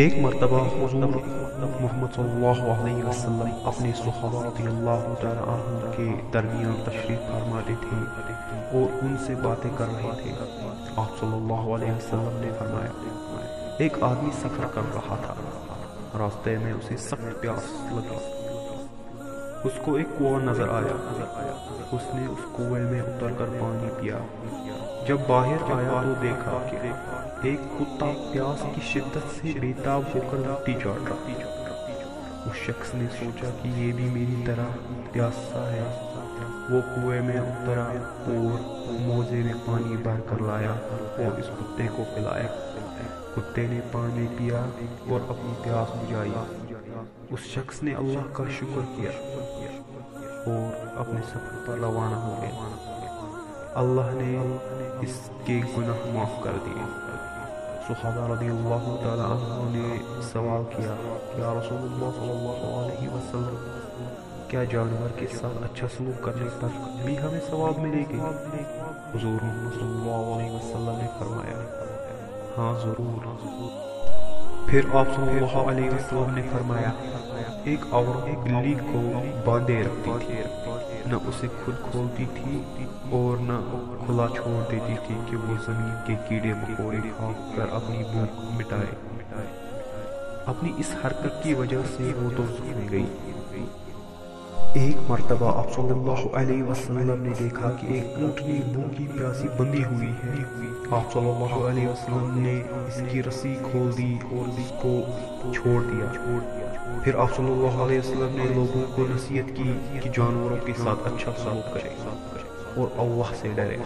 ایک مرتبہ حضور محمد صلی اللہ علیہ وسلم اپنے صحابہ رضی اللہ تعالیٰ عنہ کے درمیان تشریف فرماتے تھے اور ان سے باتیں کر رہے تھے۔ آپ صلی اللہ علیہ وسلم نے فرمایا، ایک آدمی سفر کر رہا تھا۔ راستے میں اسے سخت پیاس لگا۔ اس کو ایک کنواں نظر آیا۔ اس نے اس کنویں میں اتر کر پانی پیا۔ جب باہر آیا تو دیکھا کہ ایک کتا پیاس کی شدت سے بیتاب ہو کر مٹی چاٹ رہا اس شخص نے سوچا کہ یہ بھی میری طرح پیاسا ہے۔ وہ کنویں میں اترا اور موزے میں پانی بھر کر لایا اور اس کتے کو پلایا۔ کتے نے پانی پیا اور اپنی پیاس بجائی اس شخص نے اللہ کا شکر کیا اور اپنے سفر پر روانہ ہو گیا۔ اللہ نے اس کے گناہ معاف کر دیے۔ صحابہ رضی اللہ تعالیٰ عنہ نے سوال کیا، یا رسول اللہ صلی اللہ علیہ وسلم، کیا جانور کے ساتھ اچھا سلوک کرنے پر بھی ہمیں ثواب ملے گی؟ حضور صلی اللہ علیہ وسلم نے فرمایا ہاں ضرور۔ پھر آپ صلی اللہ علیہ وسلم نے فرمایا، ایک عورت بلی کو باندھے رکھتی تھی۔ نہ اسے خود کھولتی تھی اور نہ کھلا چھوڑ دیتی تھی کہ وہ زمین کے کیڑے مکوڑے کھا کر اپنی بھوک مٹائے۔ اپنی اس حرکت کی وجہ سے وہ تو سکھ گئی۔ ایک مرتبہ آپ صلی اللہ علیہ وسلم نے دیکھا کہ ایک اونٹنی بھوکی پیاسی بندی ہوئی ہے۔ آپ صلی اللہ علیہ وسلم نے اس کی رسی کھول دی اور اس کو چھوڑ دیا۔ پھر آپ صلی اللہ علیہ وسلم نے لوگوں کو نصیحت کی کہ جانوروں کے ساتھ اچھا سلوک کرے اور اللہ سے ڈرے